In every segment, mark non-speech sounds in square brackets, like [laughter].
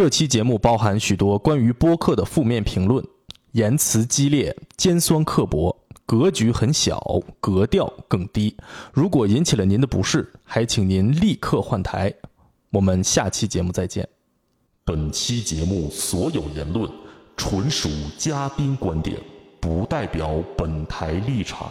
这期节目包含许多关于播客的负面评论，言辞激烈、尖酸刻薄，格局很小，格调更低。如果引起了您的不适，还请您立刻换台。我们下期节目再见。本期节目所有言论纯属嘉宾观点，不代表本台立场。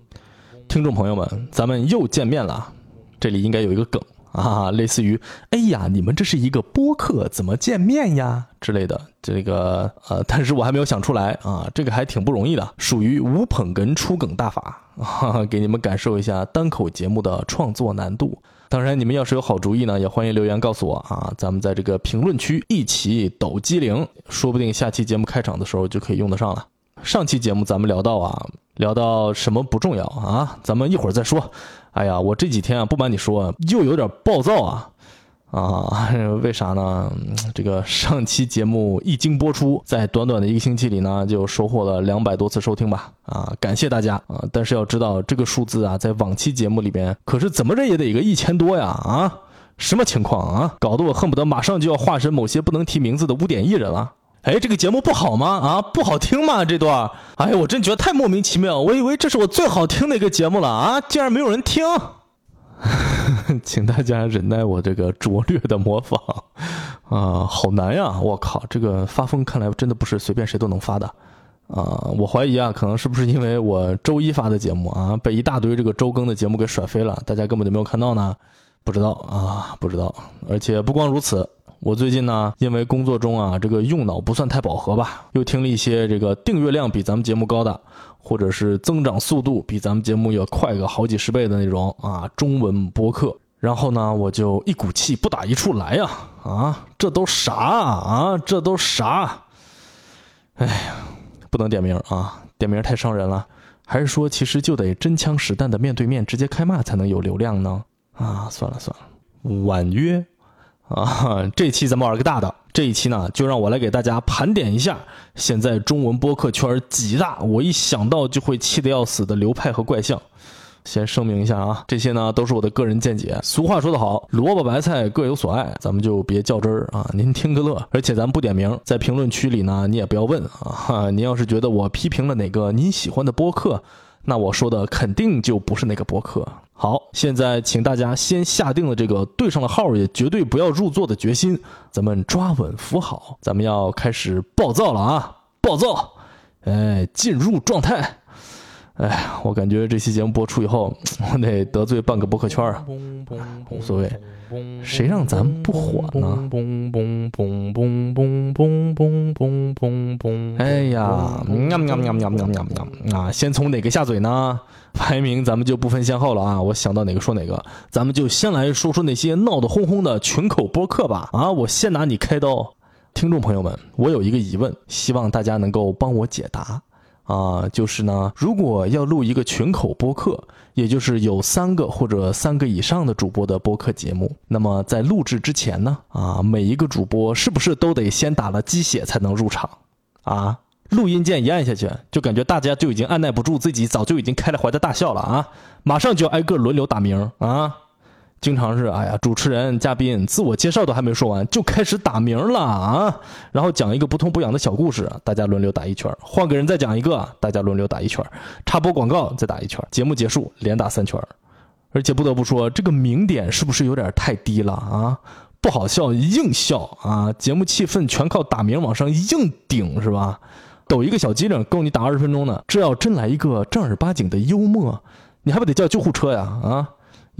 听众朋友们，咱们又见面了。这里应该有一个梗啊，类似于“哎呀，你们这是一个播客，怎么见面呀”之类的。这个呃，但是我还没有想出来啊，这个还挺不容易的，属于无捧哏出梗大法 [laughs] 啊，给你们感受一下单口节目的创作难度。当然，你们要是有好主意呢，也欢迎留言告诉我啊，咱们在这个评论区一起抖机灵，说不定下期节目开场的时候就可以用得上了。上期节目咱们聊到啊，聊到什么不重要啊，咱们一会儿再说。哎呀，我这几天啊，不瞒你说，又有点暴躁啊啊！[laughs] 为啥呢？这个上期节目一经播出，在短短的一个星期里呢，就收获了两百多次收听吧啊！感谢大家啊！但是要知道，这个数字啊，在往期节目里边，可是怎么着也得个一千多呀啊！什么情况啊？搞得我恨不得马上就要化身某些不能提名字的污点艺人了。哎，这个节目不好吗？啊，不好听吗？这段，哎呀，我真觉得太莫名其妙。我以为这是我最好听的一个节目了啊，竟然没有人听。[laughs] 请大家忍耐我这个拙劣的模仿啊，好难呀！我靠，这个发疯看来真的不是随便谁都能发的啊。我怀疑啊，可能是不是因为我周一发的节目啊，被一大堆这个周更的节目给甩飞了，大家根本就没有看到呢？不知道啊，不知道。而且不光如此。我最近呢，因为工作中啊，这个用脑不算太饱和吧，又听了一些这个订阅量比咱们节目高的，或者是增长速度比咱们节目要快个好几十倍的那种啊中文播客，然后呢，我就一股气不打一处来呀，啊，这都啥啊？这都啥？哎呀，不能点名啊，点名太伤人了，还是说其实就得真枪实弹的面对面直接开骂才能有流量呢？啊，算了算了，婉约。啊，[laughs] 这期咱们玩个大的。这一期呢，就让我来给大家盘点一下现在中文播客圈几大我一想到就会气得要死的流派和怪象。先声明一下啊，这些呢都是我的个人见解。俗话说得好，萝卜白菜各有所爱，咱们就别较真儿啊，您听个乐。而且咱不点名，在评论区里呢，你也不要问啊。您要是觉得我批评了哪个您喜欢的播客，那我说的肯定就不是那个博客。好，现在请大家先下定了这个对上了号也绝对不要入座的决心，咱们抓稳扶好，咱们要开始暴躁了啊！暴躁，哎，进入状态。哎，我感觉这期节目播出以后，我得得罪半个博客圈啊，无所谓，谁让咱不火呢？哎呀，喵喵喵喵喵喵喵啊！先从哪个下嘴呢？排名咱们就不分先后了啊！我想到哪个说哪个，咱们就先来说说那些闹得哄哄的群口播客吧。啊，我先拿你开刀，听众朋友们，我有一个疑问，希望大家能够帮我解答。啊，就是呢，如果要录一个群口播客，也就是有三个或者三个以上的主播的播客节目，那么在录制之前呢，啊，每一个主播是不是都得先打了鸡血才能入场？啊，录音键一按下去，就感觉大家就已经按耐不住自己早就已经开了怀的大笑了啊，马上就要挨个轮流打名啊。经常是，哎呀，主持人、嘉宾自我介绍都还没说完，就开始打名了啊！然后讲一个不痛不痒的小故事，大家轮流打一圈换个人再讲一个，大家轮流打一圈插播广告再打一圈节目结束连打三圈而且不得不说，这个名点是不是有点太低了啊？不好笑硬笑啊！节目气氛全靠打名往上硬顶是吧？抖一个小机灵够你打二十分钟呢。这要真来一个正儿八经的幽默，你还不得叫救护车呀？啊！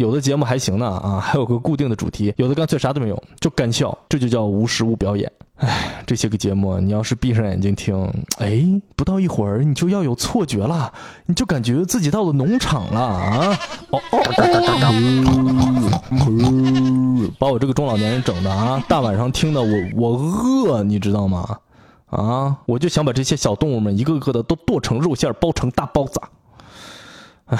有的节目还行呢啊，还有个固定的主题；有的干脆啥都没有，就干笑，这就叫无实物表演。哎，这些个节目，你要是闭上眼睛听，哎，不到一会儿你就要有错觉了，你就感觉自己到了农场了啊！哦哦哦，把我这个中老年人整的啊，大晚上听的我我饿，你知道吗？啊，我就想把这些小动物们一个个的都剁成肉馅包成大包子。唉，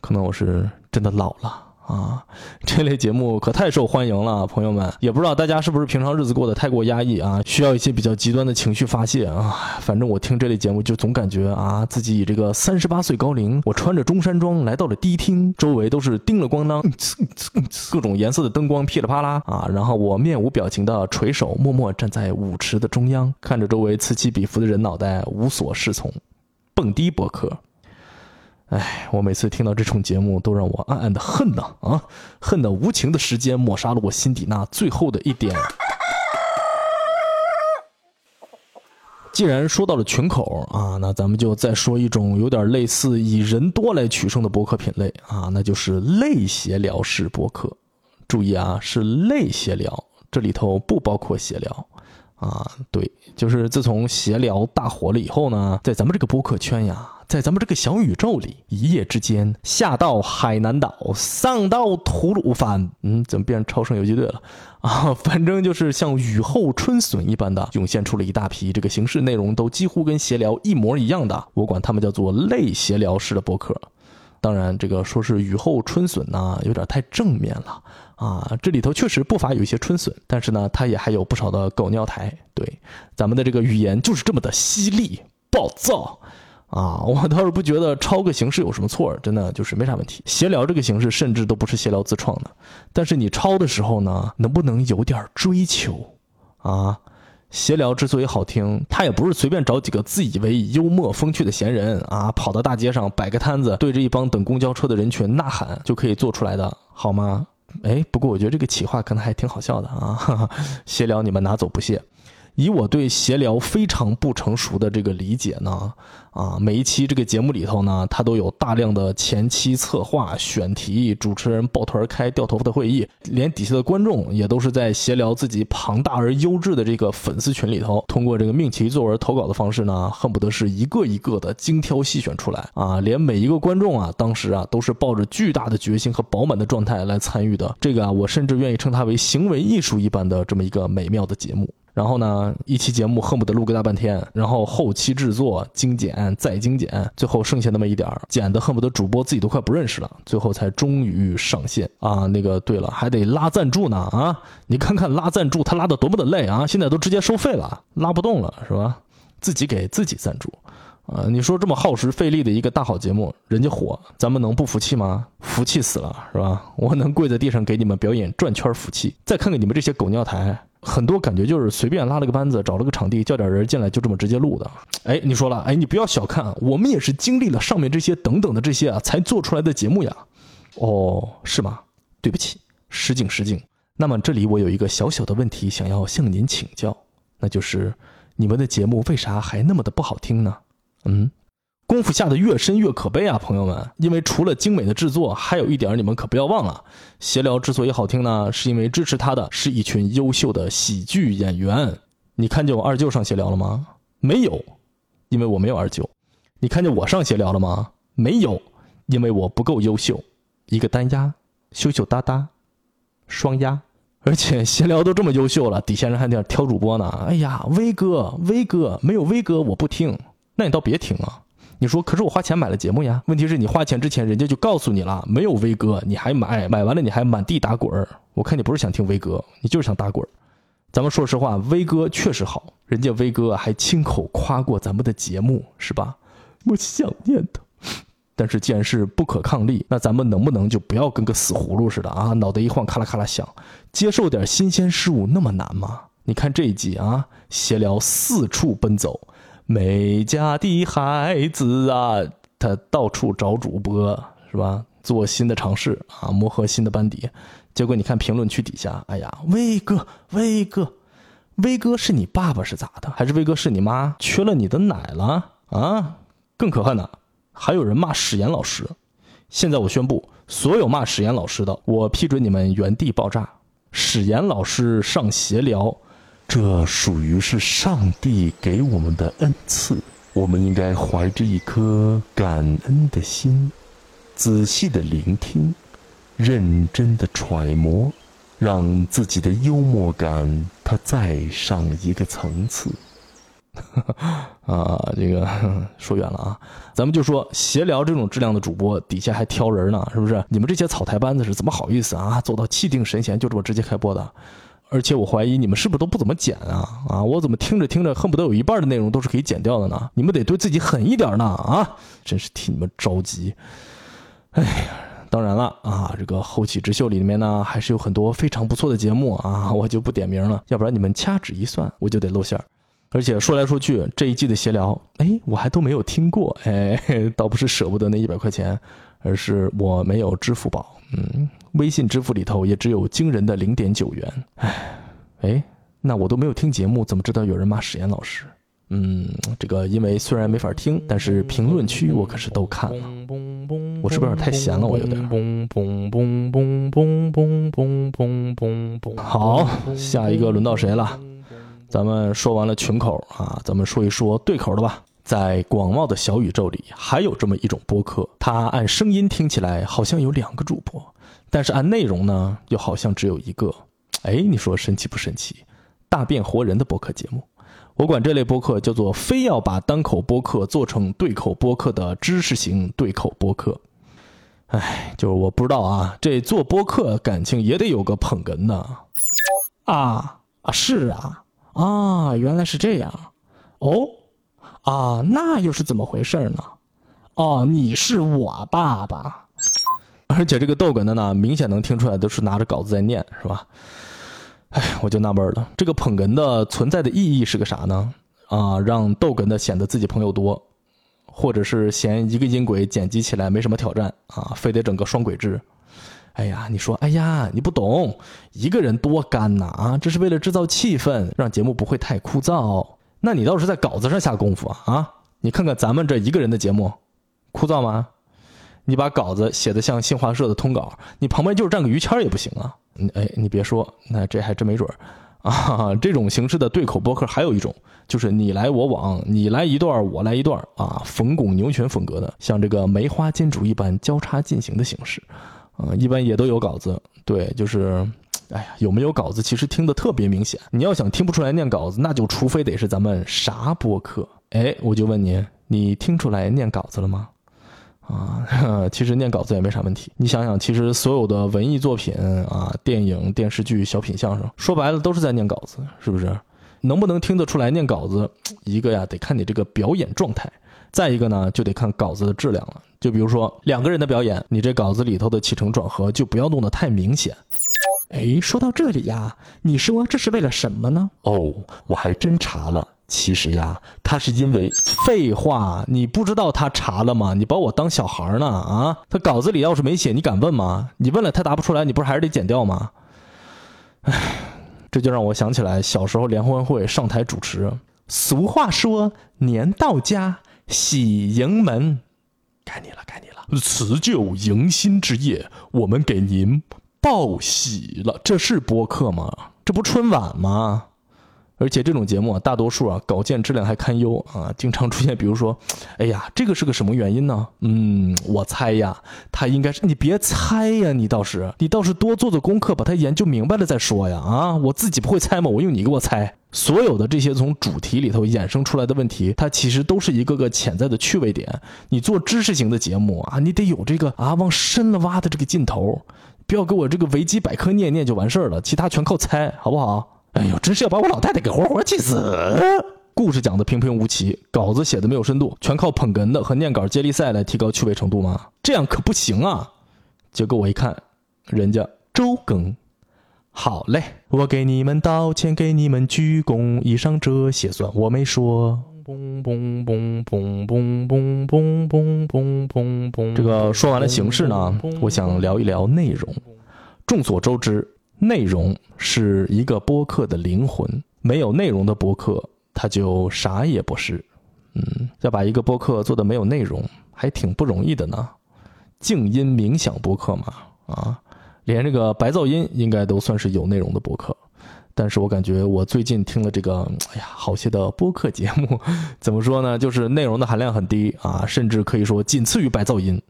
可能我是真的老了。啊，[laughs] 这类节目可太受欢迎了，朋友们，也不知道大家是不是平常日子过得太过压抑啊，需要一些比较极端的情绪发泄啊。反正我听这类节目就总感觉啊，自己以这个三十八岁高龄，我穿着中山装来到了迪厅，周围都是叮了咣当，各种颜色的灯光噼里啪啦啊，然后我面无表情的垂手默默站在舞池的中央，看着周围此起彼伏的人脑袋，无所适从。蹦迪博客。哎，我每次听到这种节目，都让我暗暗的恨呐啊，恨的无情的时间抹杀了我心底那最后的一点。既然说到了群口啊，那咱们就再说一种有点类似以人多来取胜的博客品类啊，那就是类闲聊式博客。注意啊，是类闲聊，这里头不包括闲聊。啊，对，就是自从闲聊大火了以后呢，在咱们这个播客圈呀，在咱们这个小宇宙里，一夜之间下到海南岛，上到吐鲁番，嗯，怎么变成超生游击队了？啊，反正就是像雨后春笋一般的涌现出了一大批这个形式内容都几乎跟闲聊一模一样的，我管他们叫做类闲聊式的博客。当然，这个说是雨后春笋呢，有点太正面了啊。这里头确实不乏有一些春笋，但是呢，它也还有不少的狗尿台。对，咱们的这个语言就是这么的犀利暴躁啊！[laughs] 我倒是不觉得抄个形式有什么错，真的就是没啥问题。闲聊这个形式甚至都不是闲聊自创的，但是你抄的时候呢，能不能有点追求啊？闲聊之所以好听，它也不是随便找几个自以为幽默风趣的闲人啊，跑到大街上摆个摊子，对着一帮等公交车的人群呐喊就可以做出来的，好吗？哎，不过我觉得这个企划可能还挺好笑的啊，哈哈闲聊你们拿走不谢。以我对闲聊非常不成熟的这个理解呢，啊，每一期这个节目里头呢，它都有大量的前期策划、选题、主持人抱团开掉头发的会议，连底下的观众也都是在闲聊自己庞大而优质的这个粉丝群里头，通过这个命题作文投稿的方式呢，恨不得是一个一个的精挑细选出来啊，连每一个观众啊，当时啊，都是抱着巨大的决心和饱满的状态来参与的，这个啊，我甚至愿意称它为行为艺术一般的这么一个美妙的节目。然后呢，一期节目恨不得录个大半天，然后后期制作、精简再精简，最后剩下那么一点儿，剪的恨不得主播自己都快不认识了，最后才终于上线啊！那个对了，还得拉赞助呢啊！你看看拉赞助，他拉的多么的累啊！现在都直接收费了，拉不动了是吧？自己给自己赞助，啊！你说这么耗时费力的一个大好节目，人家火，咱们能不服气吗？服气死了是吧？我能跪在地上给你们表演转圈服气，再看看你们这些狗尿台。很多感觉就是随便拉了个班子，找了个场地，叫点人进来，就这么直接录的。哎，你说了，哎，你不要小看，我们也是经历了上面这些等等的这些啊，才做出来的节目呀。哦，是吗？对不起，失敬失敬。那么这里我有一个小小的问题想要向您请教，那就是你们的节目为啥还那么的不好听呢？嗯。功夫下的越深越可悲啊，朋友们！因为除了精美的制作，还有一点你们可不要忘了：闲聊之所以好听呢，是因为支持他的是一群优秀的喜剧演员。你看见我二舅上闲聊了吗？没有，因为我没有二舅。你看见我上闲聊了吗？没有，因为我不够优秀。一个单压，羞羞答答，双压，而且闲聊都这么优秀了，底下人还在挑主播呢。哎呀，威哥，威哥，没有威哥我不听。那你倒别听啊！你说，可是我花钱买了节目呀。问题是你花钱之前，人家就告诉你了，没有威哥，你还买，买完了你还满地打滚儿。我看你不是想听威哥，你就是想打滚儿。咱们说实话，威哥确实好，人家威哥还亲口夸过咱们的节目，是吧？我想念他。但是既然是不可抗力，那咱们能不能就不要跟个死葫芦似的啊？脑袋一晃，咔啦咔啦响，接受点新鲜事物那么难吗？你看这一集啊，闲聊四处奔走。美家的孩子啊，他到处找主播是吧？做新的尝试啊，磨合新的班底。结果你看评论区底下，哎呀，威哥，威哥，威哥是你爸爸是咋的？还是威哥是你妈缺了你的奶了啊？更可恨的，还有人骂史岩老师。现在我宣布，所有骂史岩老师的，我批准你们原地爆炸。史岩老师上闲聊。这属于是上帝给我们的恩赐，我们应该怀着一颗感恩的心，仔细的聆听，认真的揣摩，让自己的幽默感它再上一个层次。[laughs] 啊，这个说远了啊，咱们就说闲聊这种质量的主播，底下还挑人呢，是不是？你们这些草台班子是怎么好意思啊？做到气定神闲就这么直接开播的？而且我怀疑你们是不是都不怎么剪啊？啊，我怎么听着听着恨不得有一半的内容都是可以剪掉的呢？你们得对自己狠一点呢啊！真是替你们着急。哎呀，当然了啊，这个后起之秀里面呢，还是有很多非常不错的节目啊，[laughs] 我就不点名了，要不然你们掐指一算，我就得露馅。而且说来说去，这一季的闲聊，哎，我还都没有听过，哎，倒不是舍不得那一百块钱，而是我没有支付宝，嗯，微信支付里头也只有惊人的零点九元，哎，哎，那我都没有听节目，怎么知道有人骂史岩老师？嗯，这个因为虽然没法听，但是评论区我可是都看了，我是不是有点太闲了？我有点。好，下一个轮到谁了？咱们说完了群口啊，咱们说一说对口的吧。在广袤的小宇宙里，还有这么一种播客，它按声音听起来好像有两个主播，但是按内容呢，又好像只有一个。哎，你说神奇不神奇？大变活人的播客节目，我管这类播客叫做“非要把单口播客做成对口播客的知识型对口播客”。哎，就是我不知道啊，这做播客感情也得有个捧哏呢啊啊，是啊。啊，原来是这样，哦，啊，那又是怎么回事呢？哦，你是我爸爸，而且这个逗哏的呢，明显能听出来都是拿着稿子在念，是吧？哎，我就纳闷了，这个捧哏的存在的意义是个啥呢？啊，让逗哏的显得自己朋友多，或者是嫌一个音轨剪辑起来没什么挑战啊，非得整个双轨制。哎呀，你说，哎呀，你不懂，一个人多干呐啊！这是为了制造气氛，让节目不会太枯燥。那你倒是在稿子上下功夫啊啊！你看看咱们这一个人的节目，枯燥吗？你把稿子写的像新华社的通稿，你旁边就是站个于谦也不行啊！你哎，你别说，那这还真没准儿 [laughs] 啊！这种形式的对口播客还有一种，就是你来我往，你来一段我来一段啊，冯巩牛群风格的，像这个梅花间竹一般交叉进行的形式。啊，一般也都有稿子，对，就是，哎呀，有没有稿子其实听得特别明显。你要想听不出来念稿子，那就除非得是咱们啥播客。哎，我就问你，你听出来念稿子了吗？啊，[laughs] 其实念稿子也没啥问题。你想想，其实所有的文艺作品啊，电影、电视剧、小品、相声，说白了都是在念稿子，是不是？能不能听得出来念稿子？一个呀，得看你这个表演状态；再一个呢，就得看稿子的质量了。就比如说两个人的表演，你这稿子里头的起承转合就不要弄得太明显。哎，说到这里呀，你说这是为了什么呢？哦，我还真查了，其实呀，他是因为废话，你不知道他查了吗？你把我当小孩呢啊？他稿子里要是没写，你敢问吗？你问了他答不出来，你不是还是得剪掉吗？哎，这就让我想起来小时候联欢会上台主持。俗话说，年到家喜迎门。该你了，该你了！辞旧迎新之夜，我们给您报喜了。这是播客吗？这不春晚吗？而且这种节目啊，大多数啊稿件质量还堪忧啊，经常出现，比如说，哎呀，这个是个什么原因呢？嗯，我猜呀，他应该是……你别猜呀，你倒是，你倒是多做做功课，把它研究明白了再说呀！啊，我自己不会猜吗？我用你给我猜。所有的这些从主题里头衍生出来的问题，它其实都是一个个潜在的趣味点。你做知识型的节目啊，你得有这个啊往深了挖的这个劲头，不要给我这个维基百科念念就完事儿了，其他全靠猜，好不好？哎呦，真是要把我老太太给活活气死！故事讲的平平无奇，稿子写的没有深度，全靠捧哏的和念稿接力赛来提高趣味程度吗？这样可不行啊！结果我一看，人家周更，好嘞，我给你们道歉，给你们鞠躬，以上这些算我没说。嘣嘣嘣嘣嘣嘣嘣嘣嘣嘣这个说完了形式呢，我想聊一聊内容。众所周知。内容是一个播客的灵魂，没有内容的播客，它就啥也不是。嗯，要把一个播客做的没有内容，还挺不容易的呢。静音冥想播客嘛，啊，连这个白噪音应该都算是有内容的播客。但是我感觉我最近听了这个，哎呀，好些的播客节目，[laughs] 怎么说呢？就是内容的含量很低啊，甚至可以说仅次于白噪音。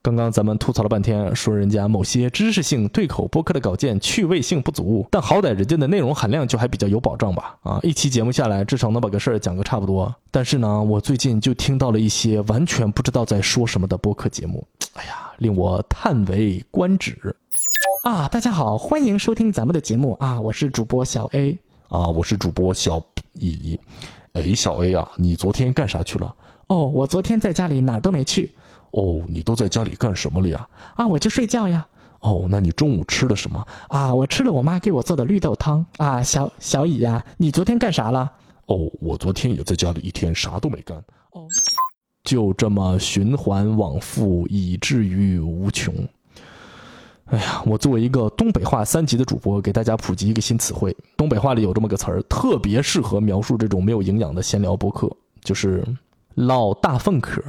刚刚咱们吐槽了半天，说人家某些知识性对口播客的稿件趣味性不足，但好歹人家的内容含量就还比较有保障吧？啊，一期节目下来，至少能把个事儿讲个差不多。但是呢，我最近就听到了一些完全不知道在说什么的播客节目，哎呀，令我叹为观止。啊，大家好，欢迎收听咱们的节目啊，我是主播小 A 啊，我是主播小乙。哎，小 A 啊，你昨天干啥去了？哦，我昨天在家里哪儿都没去。哦，你都在家里干什么了呀？啊，我就睡觉呀。哦，那你中午吃了什么？啊，我吃了我妈给我做的绿豆汤。啊，小小乙呀，你昨天干啥了？哦，我昨天也在家里一天啥都没干。哦，就这么循环往复，以至于无穷。哎呀，我作为一个东北话三级的主播，给大家普及一个新词汇。东北话里有这么个词儿，特别适合描述这种没有营养的闲聊播客，就是唠大粪壳。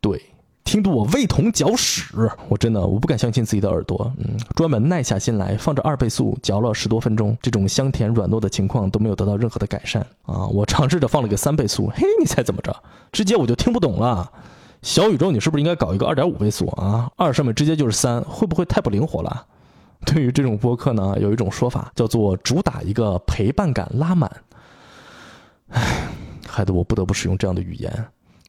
对。听得我味同嚼屎，我真的我不敢相信自己的耳朵。嗯，专门耐下心来放着二倍速嚼了十多分钟，这种香甜软糯的情况都没有得到任何的改善啊！我尝试着放了个三倍速，嘿，你猜怎么着？直接我就听不懂了。小宇宙，你是不是应该搞一个二点五倍速啊？二上面直接就是三，会不会太不灵活了？对于这种播客呢，有一种说法叫做主打一个陪伴感拉满。唉，害得我不得不使用这样的语言。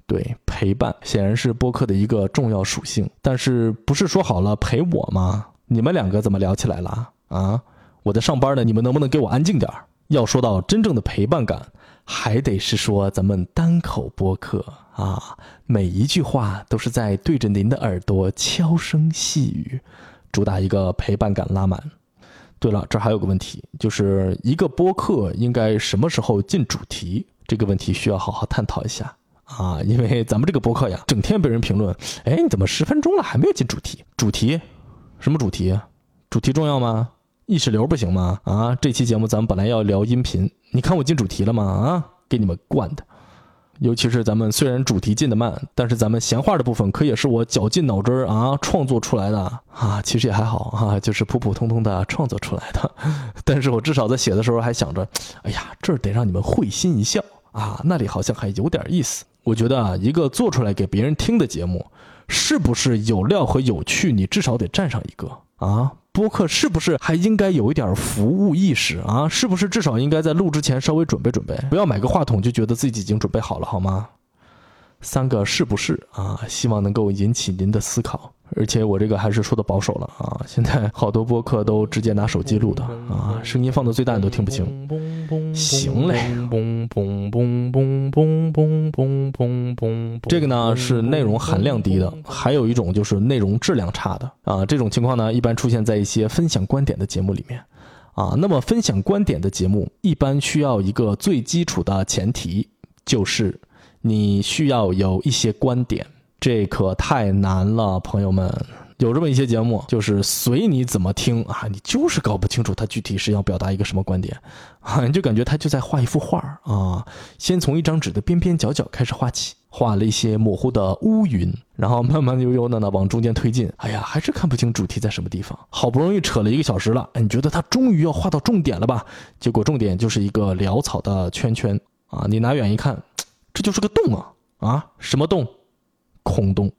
对，陪伴显然是播客的一个重要属性，但是不是说好了陪我吗？你们两个怎么聊起来了啊？我在上班呢，你们能不能给我安静点要说到真正的陪伴感，还得是说咱们单口播客啊，每一句话都是在对着您的耳朵悄声细语，主打一个陪伴感拉满。对了，这还有个问题，就是一个播客应该什么时候进主题？这个问题需要好好探讨一下。啊，因为咱们这个播客呀，整天被人评论，哎，你怎么十分钟了还没有进主题？主题，什么主题？主题重要吗？意识流不行吗？啊，这期节目咱们本来要聊音频，你看我进主题了吗？啊，给你们惯的。尤其是咱们虽然主题进的慢，但是咱们闲话的部分可也是我绞尽脑汁儿啊创作出来的啊，其实也还好啊，就是普普通通的创作出来的。[laughs] 但是我至少在写的时候还想着，哎呀，这儿得让你们会心一笑啊，那里好像还有点意思。我觉得啊，一个做出来给别人听的节目，是不是有料和有趣？你至少得占上一个啊！播客是不是还应该有一点服务意识啊？是不是至少应该在录之前稍微准备准备？不要买个话筒就觉得自己已经准备好了，好吗？三个是不是啊？希望能够引起您的思考。而且我这个还是说的保守了啊！现在好多播客都直接拿手机录的啊，声音放到最大你都听不清。行嘞，这个呢是内容含量低的，还有一种就是内容质量差的啊。这种情况呢一般出现在一些分享观点的节目里面啊。那么分享观点的节目一般需要一个最基础的前提，就是你需要有一些观点。这可太难了，朋友们。有这么一些节目，就是随你怎么听啊，你就是搞不清楚他具体是要表达一个什么观点啊，你就感觉他就在画一幅画啊。先从一张纸的边边角角开始画起，画了一些模糊的乌云，然后慢慢悠悠的呢往中间推进。哎呀，还是看不清主题在什么地方。好不容易扯了一个小时了，你觉得他终于要画到重点了吧？结果重点就是一个潦草的圈圈啊！你拿远一看，这就是个洞啊啊！什么洞？空洞，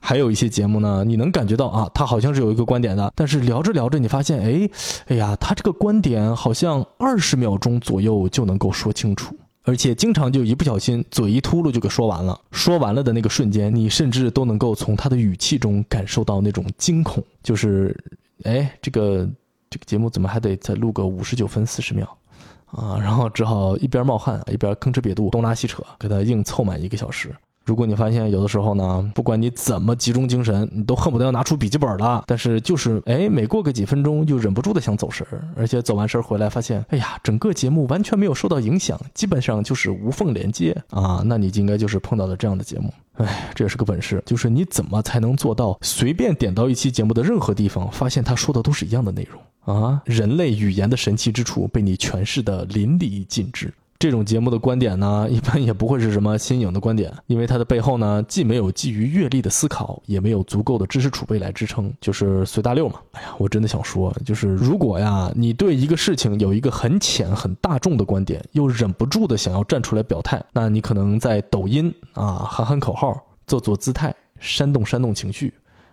还有一些节目呢，你能感觉到啊，他好像是有一个观点的，但是聊着聊着，你发现，哎，哎呀，他这个观点好像二十秒钟左右就能够说清楚，而且经常就一不小心嘴一秃噜就给说完了。说完了的那个瞬间，你甚至都能够从他的语气中感受到那种惊恐，就是，哎，这个这个节目怎么还得再录个五十九分四十秒啊？然后只好一边冒汗一边吭哧瘪肚东拉西扯，给他硬凑满一个小时。如果你发现有的时候呢，不管你怎么集中精神，你都恨不得要拿出笔记本了，但是就是哎，每过个几分钟就忍不住的想走神儿，而且走完神儿回来发现，哎呀，整个节目完全没有受到影响，基本上就是无缝连接啊，那你应该就是碰到了这样的节目。哎，这也是个本事，就是你怎么才能做到随便点到一期节目的任何地方，发现他说的都是一样的内容啊？人类语言的神奇之处被你诠释的淋漓尽致。这种节目的观点呢，[laughs] 一般也不会是什么新颖的观点，因为它的背后呢，既没有基于阅历的思考，也没有足够的知识储备来支撑，就是随大溜嘛。哎呀，我真的想说，就是如果呀，你对一个事情有一个很浅、很大众的观点，又忍不住的想要站出来表态，那你可能在抖音啊喊喊口号，做做姿态，煽动煽动情绪，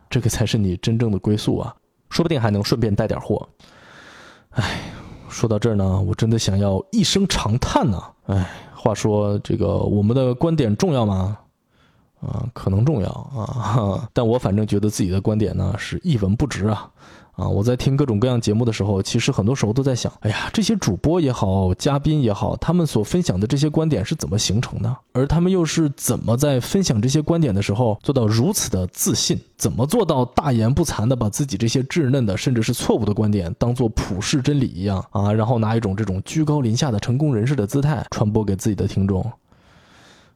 这个才是你真正的归宿啊，说不定还能顺便带点货。哎。说到这儿呢，我真的想要一声长叹呢。哎，话说这个我们的观点重要吗？啊，可能重要啊，但我反正觉得自己的观点呢是一文不值啊。啊，我在听各种各样节目的时候，其实很多时候都在想，哎呀，这些主播也好，嘉宾也好，他们所分享的这些观点是怎么形成的？而他们又是怎么在分享这些观点的时候做到如此的自信？怎么做到大言不惭的把自己这些稚嫩的甚至是错误的观点当做普世真理一样啊？然后拿一种这种居高临下的成功人士的姿态传播给自己的听众？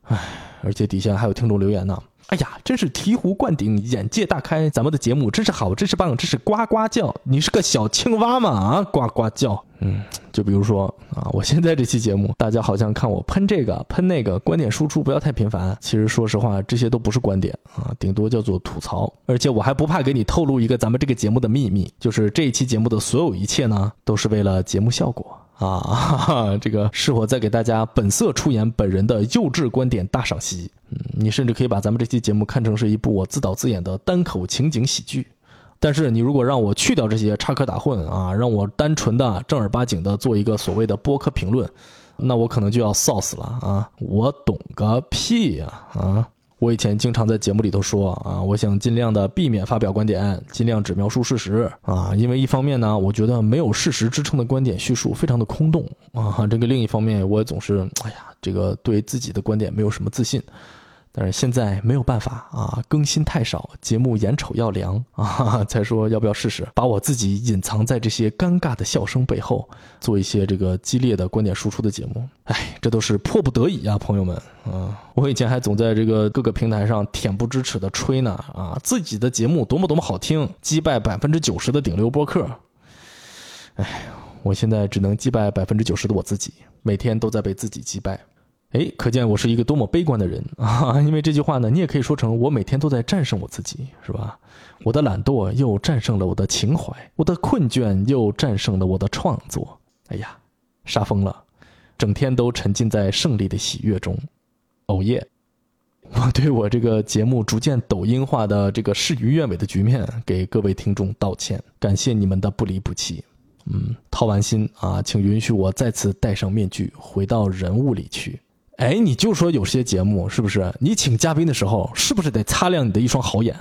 唉，而且底下还有听众留言呢。哎呀，真是醍醐灌顶，眼界大开！咱们的节目真是好，真是棒，真是呱呱叫！你是个小青蛙吗？啊，呱呱叫！嗯，就比如说啊，我现在这期节目，大家好像看我喷这个喷那个，观点输出不要太频繁。其实说实话，这些都不是观点啊，顶多叫做吐槽。而且我还不怕给你透露一个咱们这个节目的秘密，就是这一期节目的所有一切呢，都是为了节目效果。啊，[laughs] 这个是我在给大家本色出演本人的幼稚观点大赏析。嗯，你甚至可以把咱们这期节目看成是一部我自导自演的单口情景喜剧。但是你如果让我去掉这些插科打诨啊，让我单纯的正儿八经的做一个所谓的播客评论，那我可能就要臊死了啊！我懂个屁呀啊！我以前经常在节目里头说啊，我想尽量的避免发表观点，尽量只描述事实啊，因为一方面呢，我觉得没有事实支撑的观点叙述非常的空洞啊，这个另一方面我也总是哎呀，这个对自己的观点没有什么自信。但是现在没有办法啊，更新太少，节目眼瞅要凉 [laughs] 啊，才说要不要试试把我自己隐藏在这些尴尬的笑声背后，做一些这个激烈的观点输出的节目。哎，这都是迫不得已啊，朋友们啊！我以前还总在这个各个平台上恬不知耻的吹呢啊，自己的节目多么多么好听，击败百分之九十的顶流播客。哎，我现在只能击败百分之九十的我自己，每天都在被自己击败。哎，可见我是一个多么悲观的人啊！[laughs] 因为这句话呢，你也可以说成我每天都在战胜我自己，是吧？我的懒惰又战胜了我的情怀，我的困倦又战胜了我的创作。哎呀，杀疯了，整天都沉浸在胜利的喜悦中。哦耶！[laughs] 我对我这个节目逐渐抖音化的这个事与愿违的局面，给各位听众道歉，感谢你们的不离不弃。嗯，掏完心啊，请允许我再次戴上面具，回到人物里去。哎，你就说有些节目是不是？你请嘉宾的时候，是不是得擦亮你的一双好眼，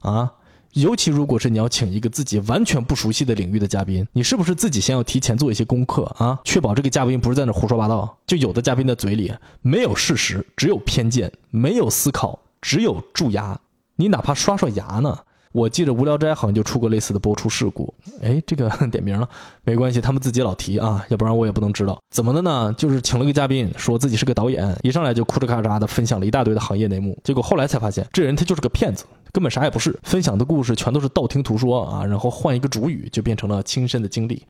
啊？尤其如果是你要请一个自己完全不熟悉的领域的嘉宾，你是不是自己先要提前做一些功课啊？确保这个嘉宾不是在那胡说八道。就有的嘉宾的嘴里没有事实，只有偏见；没有思考，只有蛀牙。你哪怕刷刷牙呢？我记得无聊斋好像就出过类似的播出事故，哎，这个 [laughs] 点名了，没关系，他们自己老提啊，要不然我也不能知道怎么的呢？就是请了个嘉宾，说自己是个导演，一上来就哭哧咔嚓的分享了一大堆的行业内幕，结果后来才发现这人他就是个骗子，根本啥也不是，分享的故事全都是道听途说啊，然后换一个主语就变成了亲身的经历，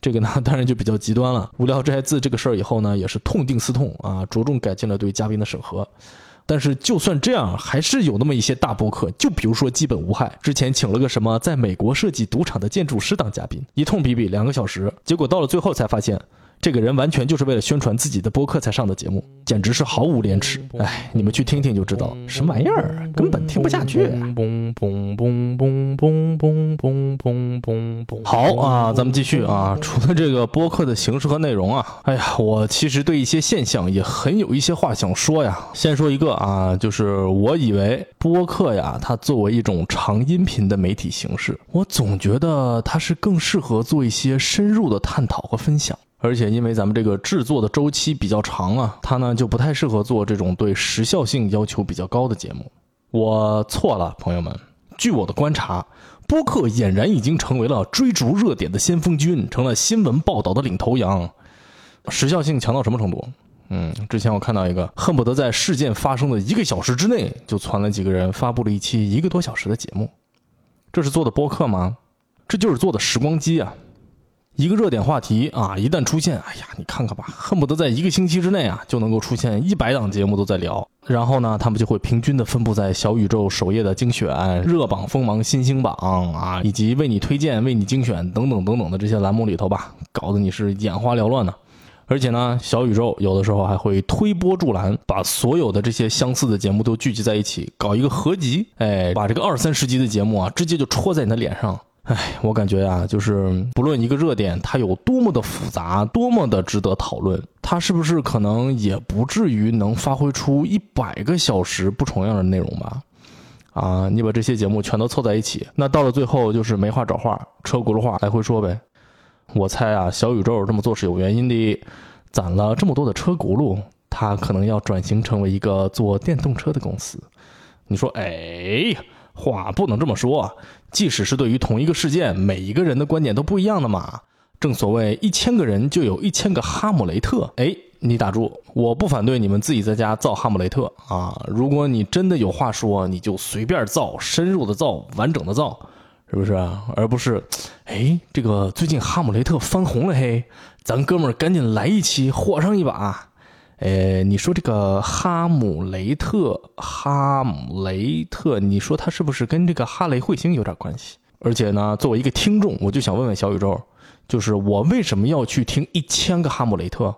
这个呢当然就比较极端了。无聊斋自这个事儿以后呢，也是痛定思痛啊，着重改进了对嘉宾的审核。但是就算这样，还是有那么一些大博客，就比如说基本无害，之前请了个什么在美国设计赌场的建筑师当嘉宾，一通比比两个小时，结果到了最后才发现。这个人完全就是为了宣传自己的播客才上的节目，简直是毫无廉耻。哎，你们去听听就知道，什么玩意儿，根本听不下去。好啊，咱们继续啊。除了这个播客的形式和内容啊，哎呀，我其实对一些现象也很有一些话想说呀。先说一个啊，就是我以为播客呀，它作为一种长音频的媒体形式，我总觉得它是更适合做一些深入的探讨和分享。而且因为咱们这个制作的周期比较长啊，它呢就不太适合做这种对时效性要求比较高的节目。我错了，朋友们。据我的观察，播客俨然已经成为了追逐热点的先锋军，成了新闻报道的领头羊。时效性强到什么程度？嗯，之前我看到一个，恨不得在事件发生的一个小时之内，就传了几个人发布了一期一个多小时的节目。这是做的播客吗？这就是做的时光机啊！一个热点话题啊，一旦出现，哎呀，你看看吧，恨不得在一个星期之内啊，就能够出现一百档节目都在聊。然后呢，他们就会平均的分布在小宇宙首页的精选、热榜、锋芒、新星榜啊，以及为你推荐、为你精选等等等等的这些栏目里头吧，搞得你是眼花缭乱呢。而且呢，小宇宙有的时候还会推波助澜，把所有的这些相似的节目都聚集在一起，搞一个合集，哎，把这个二三十集的节目啊，直接就戳在你的脸上。哎，我感觉呀，就是不论一个热点它有多么的复杂，多么的值得讨论，它是不是可能也不至于能发挥出一百个小时不重样的内容吧？啊，你把这些节目全都凑在一起，那到了最后就是没话找话，车轱辘话来回说呗。我猜啊，小宇宙这么做是有原因的，攒了这么多的车轱辘，它可能要转型成为一个做电动车的公司。你说，哎呀？话不能这么说，即使是对于同一个事件，每一个人的观点都不一样的嘛。正所谓一千个人就有一千个哈姆雷特。哎，你打住，我不反对你们自己在家造哈姆雷特啊。如果你真的有话说，你就随便造，深入的造，完整的造，是不是？而不是，哎，这个最近哈姆雷特翻红了嘿，咱哥们儿赶紧来一期，火上一把。呃，你说这个哈姆雷特，哈姆雷特，你说他是不是跟这个哈雷彗星有点关系？而且呢，作为一个听众，我就想问问小宇宙，就是我为什么要去听一千个哈姆雷特？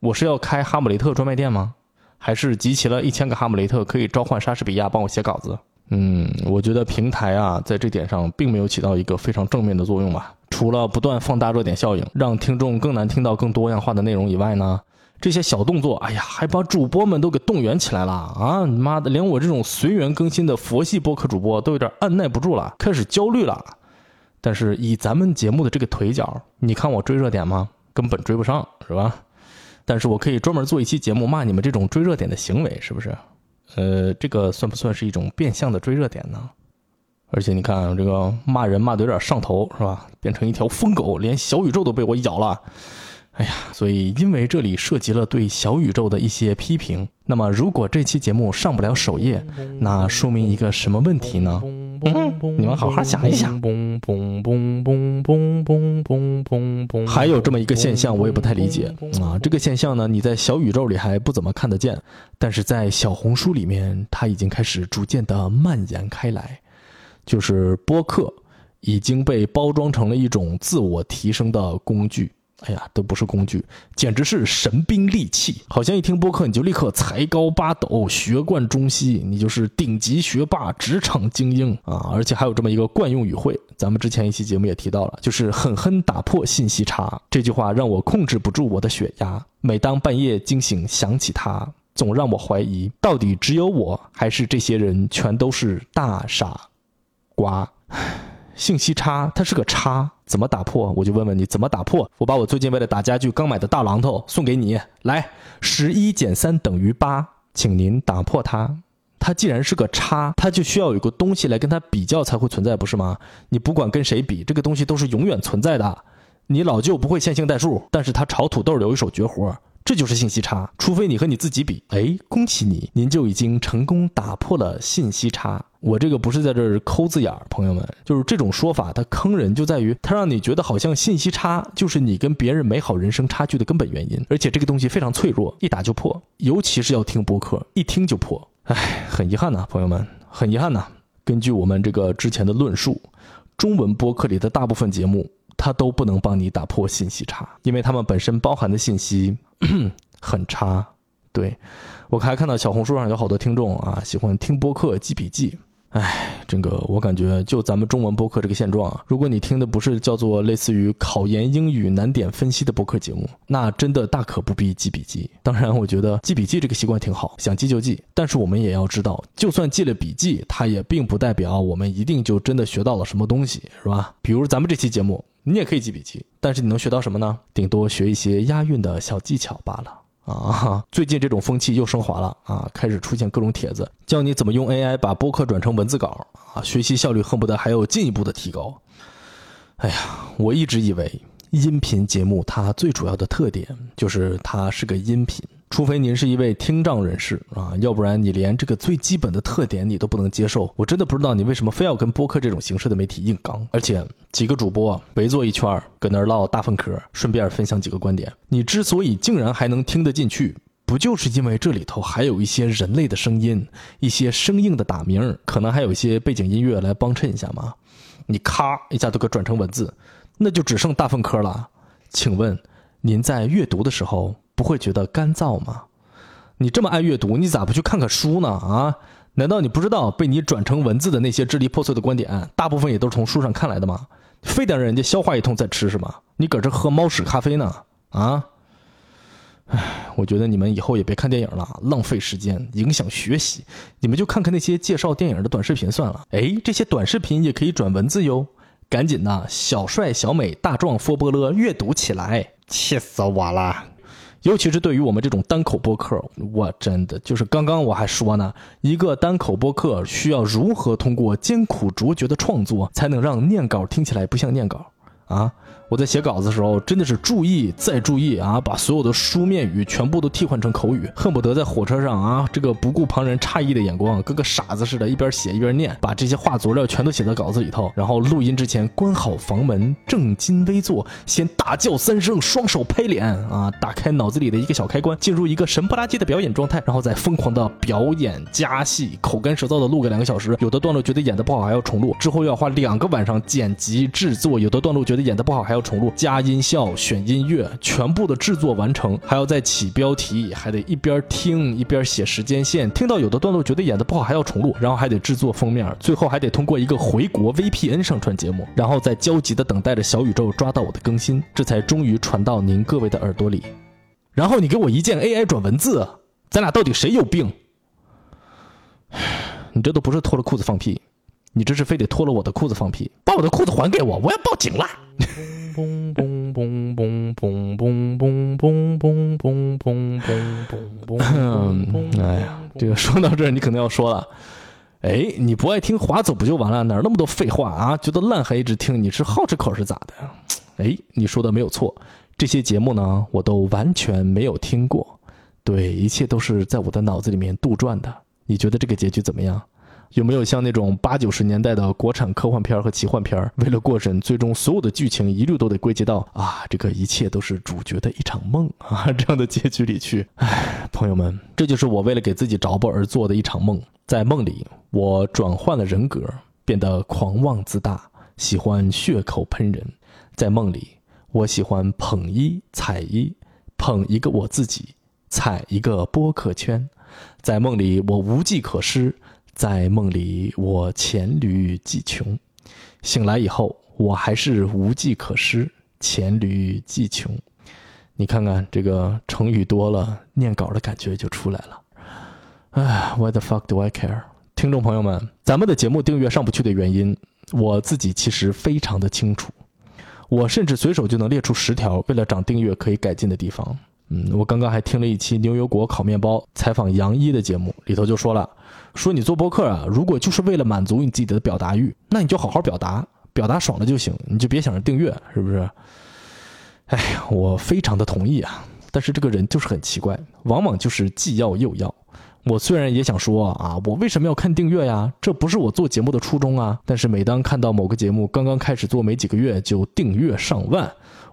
我是要开哈姆雷特专卖店吗？还是集齐了一千个哈姆雷特可以召唤莎士比亚帮我写稿子？嗯，我觉得平台啊，在这点上并没有起到一个非常正面的作用吧。除了不断放大热点效应，让听众更难听到更多样化的内容以外呢？这些小动作，哎呀，还把主播们都给动员起来了啊！你妈的，连我这种随缘更新的佛系播客主播都有点按耐不住了，开始焦虑了。但是以咱们节目的这个腿脚，你看我追热点吗？根本追不上，是吧？但是我可以专门做一期节目骂你们这种追热点的行为，是不是？呃，这个算不算是一种变相的追热点呢？而且你看，这个骂人骂的有点上头，是吧？变成一条疯狗，连小宇宙都被我咬了。哎呀，所以因为这里涉及了对小宇宙的一些批评，那么如果这期节目上不了首页，那说明一个什么问题呢？嗯，你们好好想一想。还有这么一个现象，我也不太理解啊。这个现象呢，你在小宇宙里还不怎么看得见，但是在小红书里面，它已经开始逐渐的蔓延开来，就是播客已经被包装成了一种自我提升的工具。哎呀，都不是工具，简直是神兵利器！好像一听播客你就立刻才高八斗、学贯中西，你就是顶级学霸、职场精英啊！而且还有这么一个惯用语汇，咱们之前一期节目也提到了，就是狠狠打破信息差。这句话让我控制不住我的血压，每当半夜惊醒想起它，总让我怀疑，到底只有我还是这些人全都是大傻瓜。信息差，它是个差，怎么打破？我就问问你，怎么打破？我把我最近为了打家具刚买的大榔头送给你，来，十一减三等于八，请您打破它。它既然是个差，它就需要有个东西来跟它比较才会存在，不是吗？你不管跟谁比，这个东西都是永远存在的。你老舅不会线性代数，但是他炒土豆有一手绝活。这就是信息差，除非你和你自己比。哎，恭喜你，您就已经成功打破了信息差。我这个不是在这儿抠字眼儿，朋友们，就是这种说法它坑人，就在于它让你觉得好像信息差就是你跟别人美好人生差距的根本原因，而且这个东西非常脆弱，一打就破，尤其是要听播客，一听就破。哎，很遗憾呐，朋友们，很遗憾呐。根据我们这个之前的论述，中文播客里的大部分节目。它都不能帮你打破信息差，因为它们本身包含的信息 [clears throat] 很差。对我还看到小红书上有好多听众啊，喜欢听播客记笔记。哎，这个我感觉就咱们中文播客这个现状啊，如果你听的不是叫做类似于考研英语难点分析的播客节目，那真的大可不必记笔记。当然，我觉得记笔记这个习惯挺好，想记就记。但是我们也要知道，就算记了笔记，它也并不代表我们一定就真的学到了什么东西，是吧？比如咱们这期节目。你也可以记笔记，但是你能学到什么呢？顶多学一些押韵的小技巧罢了啊！最近这种风气又升华了啊，开始出现各种帖子，教你怎么用 AI 把播客转成文字稿啊，学习效率恨不得还有进一步的提高。哎呀，我一直以为音频节目它最主要的特点就是它是个音频。除非您是一位听障人士啊，要不然你连这个最基本的特点你都不能接受，我真的不知道你为什么非要跟播客这种形式的媒体硬刚。而且几个主播围坐一圈搁那儿唠大粪嗑，顺便分享几个观点。你之所以竟然还能听得进去，不就是因为这里头还有一些人类的声音，一些生硬的打鸣，可能还有一些背景音乐来帮衬一下吗？你咔一下都给转成文字，那就只剩大粪嗑了。请问您在阅读的时候？不会觉得干燥吗？你这么爱阅读，你咋不去看看书呢？啊？难道你不知道被你转成文字的那些支离破碎的观点，大部分也都是从书上看来的吗？非得让人家消化一通再吃是吗？你搁这喝猫屎咖啡呢？啊？唉，我觉得你们以后也别看电影了，浪费时间，影响学习。你们就看看那些介绍电影的短视频算了。哎，这些短视频也可以转文字哟，赶紧的，小帅、小美、大壮、佛波勒，阅读起来！气死我了！尤其是对于我们这种单口播客，我真的就是刚刚我还说呢，一个单口播客需要如何通过艰苦卓绝的创作，才能让念稿听起来不像念稿？啊？我在写稿子的时候，真的是注意再注意啊，把所有的书面语全部都替换成口语，恨不得在火车上啊，这个不顾旁人诧异的眼光，跟个傻子似的，一边写一边念，把这些话佐料全都写在稿子里头，然后录音之前关好房门，正襟危坐，先大叫三声，双手拍脸啊，打开脑子里的一个小开关，进入一个神不拉几的表演状态，然后再疯狂的表演加戏，口干舌燥的录个两个小时，有的段落觉得演的不好还要重录，之后又要花两个晚上剪辑制作，有的段落觉得演的不好还要。重录加音效选音乐，全部的制作完成，还要再起标题，还得一边听一边写时间线。听到有的段落觉得演的不好，还要重录，然后还得制作封面，最后还得通过一个回国 VPN 上传节目，然后再焦急的等待着小宇宙抓到我的更新，这才终于传到您各位的耳朵里。然后你给我一键 AI 转文字，咱俩到底谁有病？[laughs] 你这都不是脱了裤子放屁，你这是非得脱了我的裤子放屁，把我的裤子还给我，我要报警啦。嘣嘣嘣嘣嘣嘣嘣嘣嘣嘣嘣嘣嘣！哎呀，这个说到这儿，你可能要说了，哎，你不爱听划走不就完了？哪那么多废话啊？觉得烂还一直听，你是好这口是咋的？哎，你说的没有错，这些节目呢，我都完全没有听过，对，一切都是在我的脑子里面杜撰的。你觉得这个结局怎么样？有没有像那种八九十年代的国产科幻片和奇幻片，为了过审，最终所有的剧情一律都得归结到啊，这个一切都是主角的一场梦啊这样的结局里去？唉，朋友们，这就是我为了给自己着补而做的一场梦。在梦里，我转换了人格，变得狂妄自大，喜欢血口喷人。在梦里，我喜欢捧一踩一，捧一个我自己，踩一个播客圈。在梦里，我无计可施。在梦里，我黔驴技穷；醒来以后，我还是无计可施，黔驴技穷。你看看这个成语多了，念稿的感觉就出来了。哎，Why the fuck do I care？听众朋友们，咱们的节目订阅上不去的原因，我自己其实非常的清楚。我甚至随手就能列出十条为了涨订阅可以改进的地方。嗯，我刚刚还听了一期牛油果烤面包采访杨一的节目，里头就说了。说你做播客啊，如果就是为了满足你自己的表达欲，那你就好好表达，表达爽了就行，你就别想着订阅，是不是？哎呀，我非常的同意啊，但是这个人就是很奇怪，往往就是既要又要。我虽然也想说啊，我为什么要看订阅呀？这不是我做节目的初衷啊。但是每当看到某个节目刚刚开始做没几个月就订阅上万。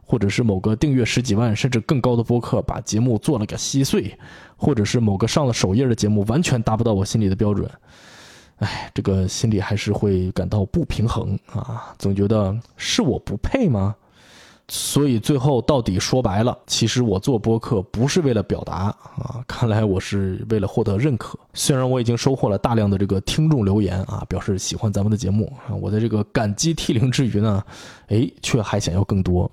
或者是某个订阅十几万甚至更高的播客把节目做了个稀碎，或者是某个上了首页的节目完全达不到我心里的标准，哎，这个心里还是会感到不平衡啊，总觉得是我不配吗？所以最后到底说白了，其实我做播客不是为了表达啊，看来我是为了获得认可。虽然我已经收获了大量的这个听众留言啊，表示喜欢咱们的节目啊，我在这个感激涕零之余呢，哎，却还想要更多。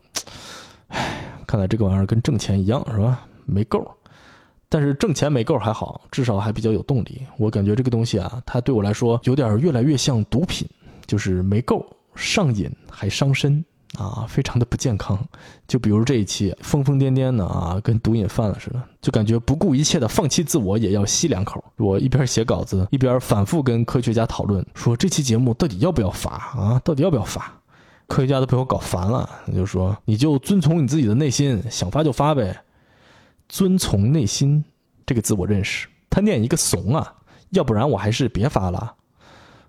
唉，看来这个玩意儿跟挣钱一样是吧？没够。但是挣钱没够还好，至少还比较有动力。我感觉这个东西啊，它对我来说有点越来越像毒品，就是没够上瘾还伤身。啊，非常的不健康。就比如这一期疯疯癫癫的啊，跟毒瘾犯了似的，就感觉不顾一切的放弃自我也要吸两口。我一边写稿子，一边反复跟科学家讨论，说这期节目到底要不要发啊？到底要不要发？科学家都被我搞烦了，就说你就遵从你自己的内心，想发就发呗。遵从内心，这个字我认识，他念一个怂啊，要不然我还是别发了。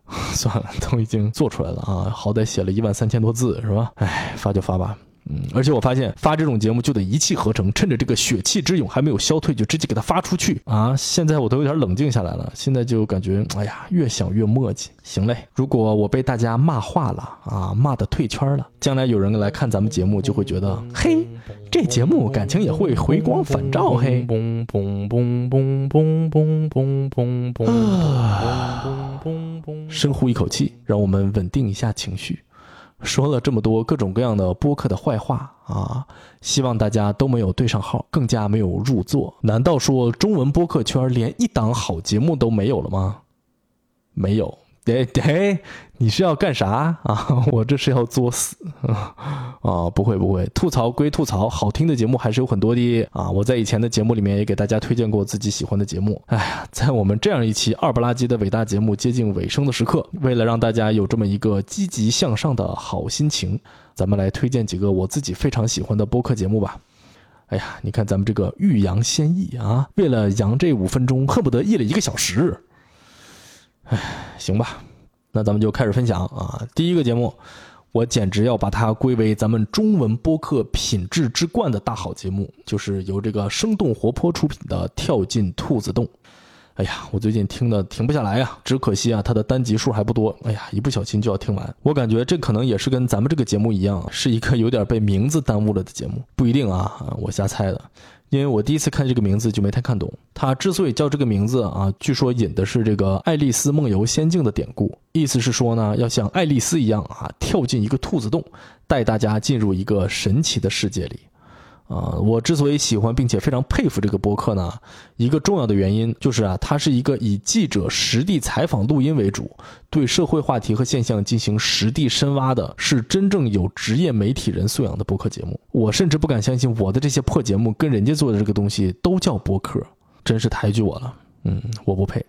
[laughs] 算了，都已经做出来了啊，好歹写了一万三千多字是吧？哎，发就发吧。嗯，而且我发现发这种节目就得一气呵成，趁着这个血气之勇还没有消退，就直接给它发出去啊！现在我都有点冷静下来了，现在就感觉哎呀，越想越磨叽。行嘞，如果我被大家骂化了啊，骂的退圈了，将来有人来看咱们节目，就会觉得嘿，这节目感情也会回光返照嘿。嘣嘣嘣嘣嘣嘣嘣嘣嘣嘣！深呼一口气，让我们稳定一下情绪。说了这么多各种各样的播客的坏话啊，希望大家都没有对上号，更加没有入座。难道说中文播客圈连一档好节目都没有了吗？没有。对对，你是要干啥啊？我这是要作死啊！不会不会，吐槽归吐槽，好听的节目还是有很多的啊！我在以前的节目里面也给大家推荐过自己喜欢的节目。哎呀，在我们这样一期二不拉几的伟大节目接近尾声的时刻，为了让大家有这么一个积极向上的好心情，咱们来推荐几个我自己非常喜欢的播客节目吧。哎呀，你看咱们这个欲扬先抑啊，为了扬这五分钟，恨不得抑了一个小时。哎，行吧，那咱们就开始分享啊。第一个节目，我简直要把它归为咱们中文播客品质之冠的大好节目，就是由这个生动活泼出品的《跳进兔子洞》。哎呀，我最近听的停不下来呀，只可惜啊，它的单集数还不多。哎呀，一不小心就要听完。我感觉这可能也是跟咱们这个节目一样，是一个有点被名字耽误了的节目，不一定啊，我瞎猜的。因为我第一次看这个名字就没太看懂。它之所以叫这个名字啊，据说引的是这个《爱丽丝梦游仙境》的典故，意思是说呢，要像爱丽丝一样啊，跳进一个兔子洞，带大家进入一个神奇的世界里。啊，我之所以喜欢并且非常佩服这个播客呢，一个重要的原因就是啊，它是一个以记者实地采访录音为主，对社会话题和现象进行实地深挖的，是真正有职业媒体人素养的播客节目。我甚至不敢相信我的这些破节目跟人家做的这个东西都叫播客，真是抬举我了。嗯，我不配。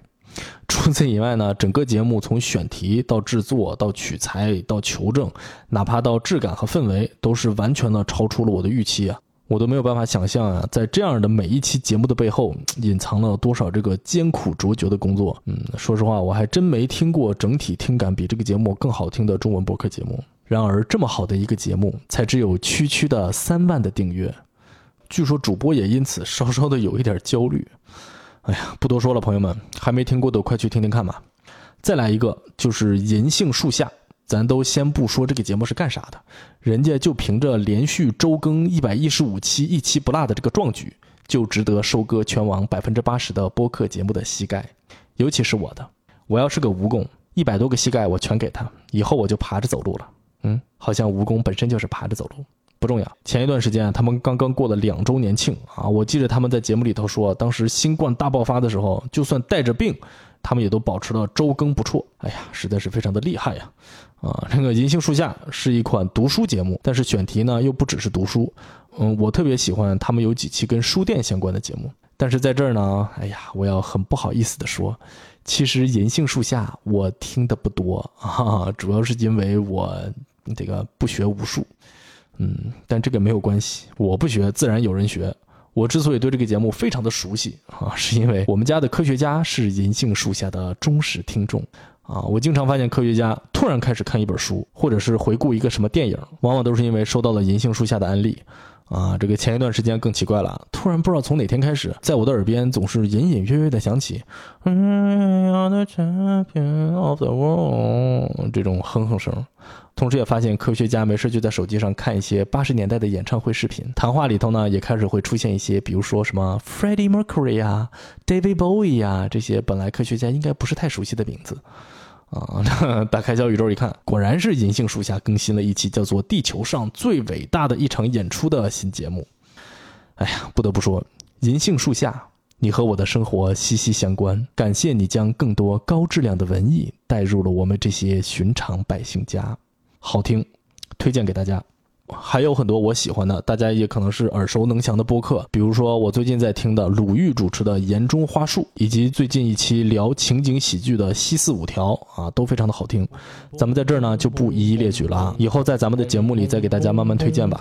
除此以外呢，整个节目从选题到制作到取材到求证，哪怕到质感和氛围，都是完全的超出了我的预期啊。我都没有办法想象啊，在这样的每一期节目的背后，隐藏了多少这个艰苦卓绝的工作。嗯，说实话，我还真没听过整体听感比这个节目更好听的中文播客节目。然而，这么好的一个节目，才只有区区的三万的订阅，据说主播也因此稍稍的有一点焦虑。哎呀，不多说了，朋友们，还没听过的快去听听看吧。再来一个，就是银杏树下。咱都先不说这个节目是干啥的，人家就凭着连续周更一百一十五期一期不落的这个壮举，就值得收割全网百分之八十的播客节目的膝盖，尤其是我的。我要是个蜈蚣，一百多个膝盖我全给他，以后我就爬着走路了。嗯，好像蜈蚣本身就是爬着走路，不重要。前一段时间他们刚刚过了两周年庆啊，我记得他们在节目里头说，当时新冠大爆发的时候，就算带着病。他们也都保持了周更不辍，哎呀，实在是非常的厉害呀！啊，[laughs] 这个银杏树下是一款读书节目，但是选题呢又不只是读书。嗯，我特别喜欢他们有几期跟书店相关的节目，但是在这儿呢，哎呀，我要很不好意思的说，其实银杏树下我听的不多 [laughs] 啊，主要是因为我这个不学无术。嗯，但这个没有关系，我不学自然有人学。我之所以对这个节目非常的熟悉啊，是因为我们家的科学家是银杏树下的忠实听众啊。我经常发现科学家突然开始看一本书，或者是回顾一个什么电影，往往都是因为收到了银杏树下的案例啊。这个前一段时间更奇怪了，突然不知道从哪天开始，在我的耳边总是隐隐约约的响起“嗯这种哼哼声。同时，也发现科学家没事就在手机上看一些八十年代的演唱会视频，谈话里头呢也开始会出现一些，比如说什么 Freddie Mercury 啊、David Bowie 啊这些本来科学家应该不是太熟悉的名字啊。打开小宇宙一看，[laughs] 果然是银杏树下更新了一期叫做《地球上最伟大的一场演出》的新节目。哎呀，不得不说，银杏树下，你和我的生活息息相关。感谢你将更多高质量的文艺带入了我们这些寻常百姓家。好听，推荐给大家。还有很多我喜欢的，大家也可能是耳熟能详的播客，比如说我最近在听的鲁豫主持的《言中花树》，以及最近一期聊情景喜剧的《西四五条》啊，都非常的好听。咱们在这儿呢就不一一列举了啊，以后在咱们的节目里再给大家慢慢推荐吧。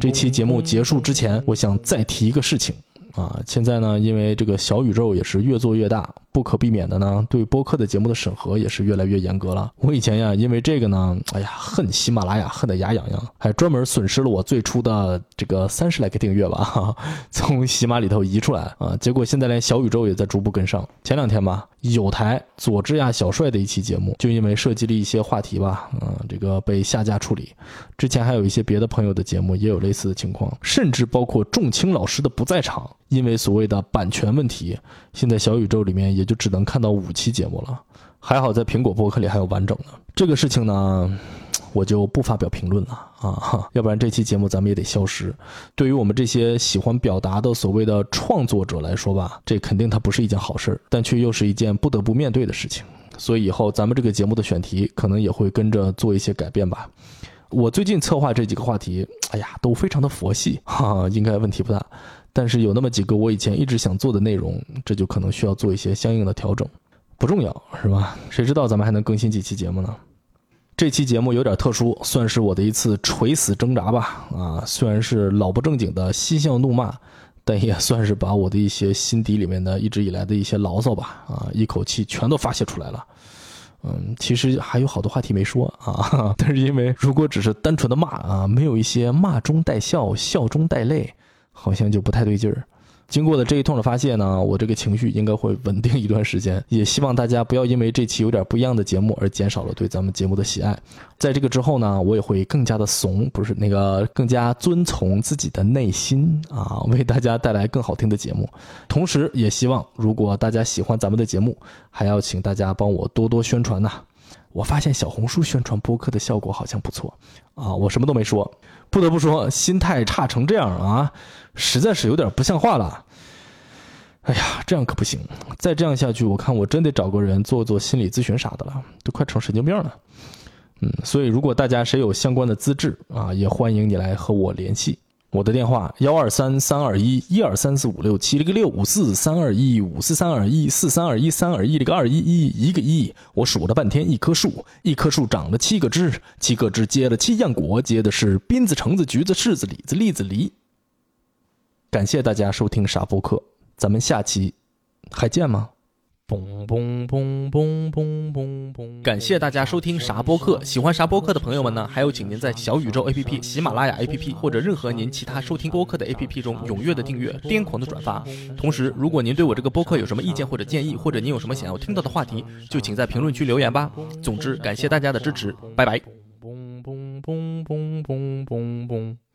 这期节目结束之前，我想再提一个事情。啊，现在呢，因为这个小宇宙也是越做越大，不可避免的呢，对播客的节目的审核也是越来越严格了。我以前呀，因为这个呢，哎呀，恨喜马拉雅恨得牙痒痒，还专门损失了我最初的这个三十来个订阅吧哈，[laughs] 从喜马里头移出来啊。结果现在连小宇宙也在逐步跟上。前两天吧，有台佐治亚小帅的一期节目，就因为涉及了一些话题吧，嗯，这个被下架处理。之前还有一些别的朋友的节目也有类似的情况，甚至包括仲青老师的不在场。因为所谓的版权问题，现在小宇宙里面也就只能看到五期节目了。还好在苹果播客里还有完整的。这个事情呢，我就不发表评论了啊，要不然这期节目咱们也得消失。对于我们这些喜欢表达的所谓的创作者来说吧，这肯定它不是一件好事儿但却又是一件不得不面对的事情。所以以后咱们这个节目的选题可能也会跟着做一些改变吧。我最近策划这几个话题，哎呀，都非常的佛系，哈，应该问题不大。但是有那么几个我以前一直想做的内容，这就可能需要做一些相应的调整。不重要是吧？谁知道咱们还能更新几期节目呢？这期节目有点特殊，算是我的一次垂死挣扎吧。啊，虽然是老不正经的嬉笑怒骂，但也算是把我的一些心底里面的一直以来的一些牢骚吧，啊，一口气全都发泄出来了。嗯，其实还有好多话题没说啊，[laughs] 但是因为如果只是单纯的骂啊，没有一些骂中带笑、笑中带泪。好像就不太对劲儿。经过的这一通的发泄呢，我这个情绪应该会稳定一段时间。[laughs] 也希望大家不要因为这期有点不一样的节目而减少了对咱们节目的喜爱。在这个之后呢，我也会更加的怂，不是那个更加遵从自己的内心啊，为大家带来更好听的节目。同时，也希望如果大家喜欢咱们的节目，还要请大家帮我多多宣传呐。我发现小红书宣传播客的效果好像不错啊，我什么都没说。不得不说，心态差成这样啊，实在是有点不像话了。哎呀，这样可不行，再这样下去，我看我真得找个人做做心理咨询啥的了，都快成神经病了。嗯，所以如果大家谁有相关的资质啊，也欢迎你来和我联系。我的电话幺二三三二一一二三四五六七，这个六五四三二一五四三二一四三二一三二一，这个二一一一个一，我数了半天，一棵树，一棵树长了七个枝，七个枝结了七样果，结的是槟子、橙子、橘子、柿子、李子、栗子、梨。感谢大家收听傻播客，咱们下期还见吗？嘣嘣嘣嘣嘣嘣嘣！感谢大家收听啥播客，喜欢啥播客的朋友们呢？还有，请您在小宇宙 APP、喜马拉雅 APP 或者任何您其他收听播客的 APP 中踊跃的订阅、癫狂的转发。同时，如果您对我这个播客有什么意见或者建议，或者您有什么想要听到的话题，就请在评论区留言吧。总之，感谢大家的支持，拜拜。嘣嘣嘣嘣嘣嘣嘣。